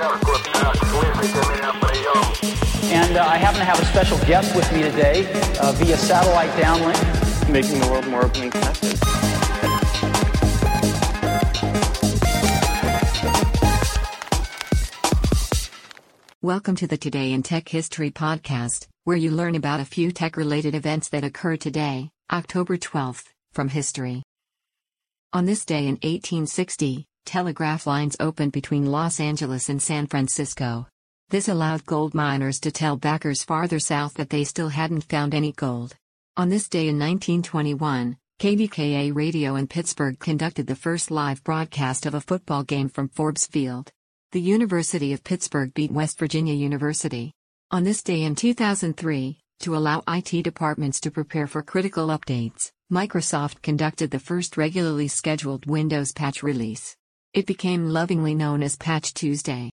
And uh, I happen to have a special guest with me today uh, via satellite downlink. Making the world more open and connected. Welcome to the Today in Tech History podcast, where you learn about a few tech related events that occur today, October 12th, from history. On this day in 1860, telegraph lines opened between Los Angeles and San Francisco. This allowed gold miners to tell backers farther south that they still hadn't found any gold. On this day in 1921, KDKA Radio in Pittsburgh conducted the first live broadcast of a football game from Forbes Field. The University of Pittsburgh beat West Virginia University. On this day in 2003, to allow IT departments to prepare for critical updates, Microsoft conducted the first regularly scheduled Windows patch release. It became lovingly known as Patch Tuesday.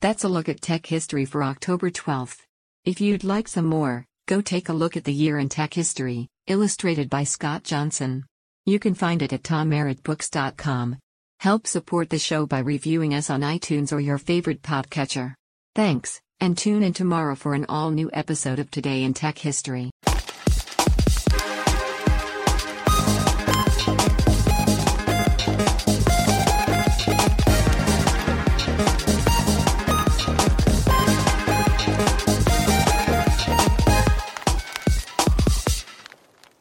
That's a look at tech history for October 12th. If you'd like some more, go take a look at the year in tech history, illustrated by Scott Johnson. You can find it at tommerrittbooks.com. Help support the show by reviewing us on iTunes or your favorite podcatcher. Thanks, and tune in tomorrow for an all new episode of Today in Tech History.